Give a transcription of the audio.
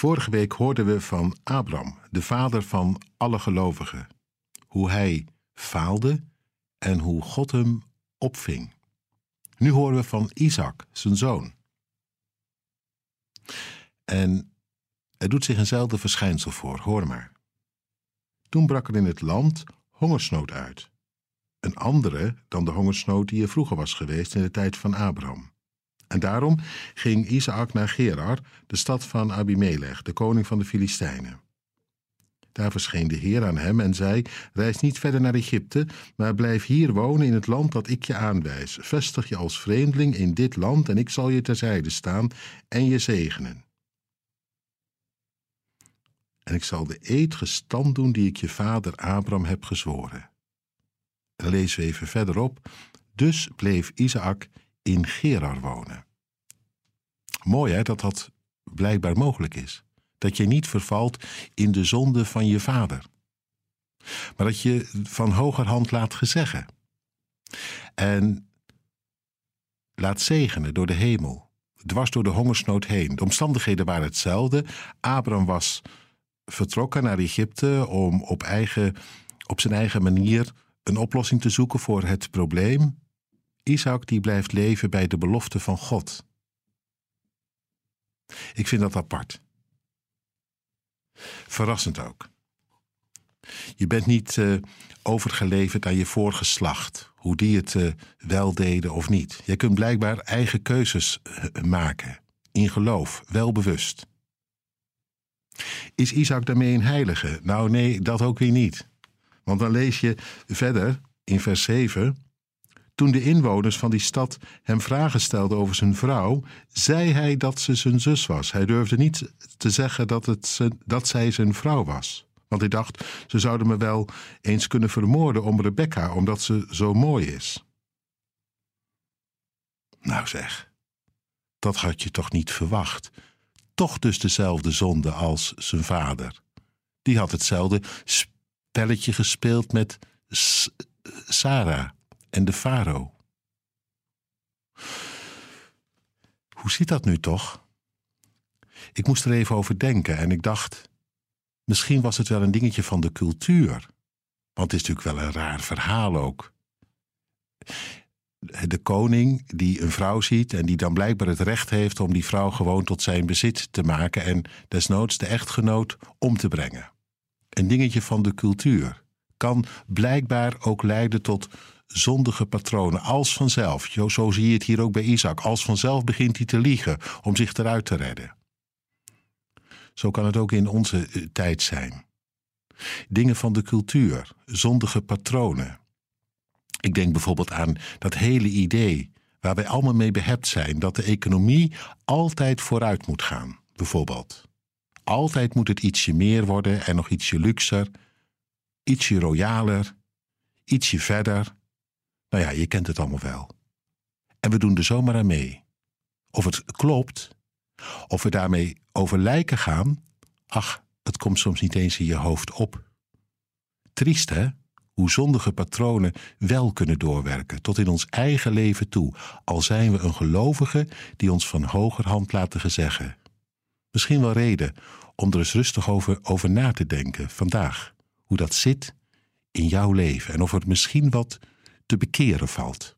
Vorige week hoorden we van Abraham, de vader van alle gelovigen, hoe hij faalde en hoe God hem opving. Nu horen we van Isaac, zijn zoon. En er doet zich eenzelfde verschijnsel voor, hoor maar. Toen brak er in het land hongersnood uit. Een andere dan de hongersnood die er vroeger was geweest in de tijd van Abraham. En daarom ging Isaac naar Gerar, de stad van Abimelech, de koning van de Filistijnen. Daar verscheen de Heer aan hem en zei: Reis niet verder naar Egypte, maar blijf hier wonen in het land dat ik je aanwijs. Vestig je als vreemdeling in dit land en ik zal je terzijde staan en je zegenen. En ik zal de eed gestand doen die ik je vader Abraham heb gezworen. En lezen we even verderop. Dus bleef Isaac in Gerar wonen. Mooi hè, dat dat blijkbaar mogelijk is. Dat je niet vervalt in de zonde van je vader. Maar dat je van hogerhand laat gezeggen. En laat zegenen door de hemel. Dwars door de hongersnood heen. De omstandigheden waren hetzelfde. Abraham was vertrokken naar Egypte om op, eigen, op zijn eigen manier een oplossing te zoeken voor het probleem. Isaac die blijft leven bij de belofte van God. Ik vind dat apart. Verrassend ook. Je bent niet uh, overgeleverd aan je voorgeslacht, hoe die het uh, wel deden of niet. Je kunt blijkbaar eigen keuzes uh, maken, in geloof, wel bewust. Is Isaac daarmee een heilige? Nou nee, dat ook weer niet. Want dan lees je verder in vers 7. Toen de inwoners van die stad hem vragen stelden over zijn vrouw, zei hij dat ze zijn zus was. Hij durfde niet te zeggen dat, het dat zij zijn vrouw was. Want hij dacht, ze zouden me wel eens kunnen vermoorden om Rebecca, omdat ze zo mooi is. Nou zeg, dat had je toch niet verwacht. Toch dus dezelfde zonde als zijn vader. Die had hetzelfde spelletje gespeeld met Sarah en de farao. Hoe zit dat nu toch? Ik moest er even over denken en ik dacht, misschien was het wel een dingetje van de cultuur. Want het is natuurlijk wel een raar verhaal ook. De koning die een vrouw ziet en die dan blijkbaar het recht heeft om die vrouw gewoon tot zijn bezit te maken en desnoods de echtgenoot om te brengen. Een dingetje van de cultuur kan blijkbaar ook leiden tot zondige patronen. Als vanzelf, zo zie je het hier ook bij Isaac, als vanzelf begint hij te liegen om zich eruit te redden. Zo kan het ook in onze eh, tijd zijn. Dingen van de cultuur, zondige patronen. Ik denk bijvoorbeeld aan dat hele idee waar wij allemaal mee behept zijn, dat de economie altijd vooruit moet gaan, bijvoorbeeld. Altijd moet het ietsje meer worden en nog ietsje luxer, ietsje royaler, ietsje verder. Nou ja, je kent het allemaal wel. En we doen er zomaar aan mee. Of het klopt, of we daarmee over lijken gaan, ach, het komt soms niet eens in je hoofd op. Triest hè, hoe zondige patronen wel kunnen doorwerken tot in ons eigen leven toe, al zijn we een gelovige die ons van hogerhand laten gezeggen. Misschien wel reden om er eens rustig over, over na te denken vandaag, hoe dat zit in jouw leven en of er misschien wat te bekeren valt.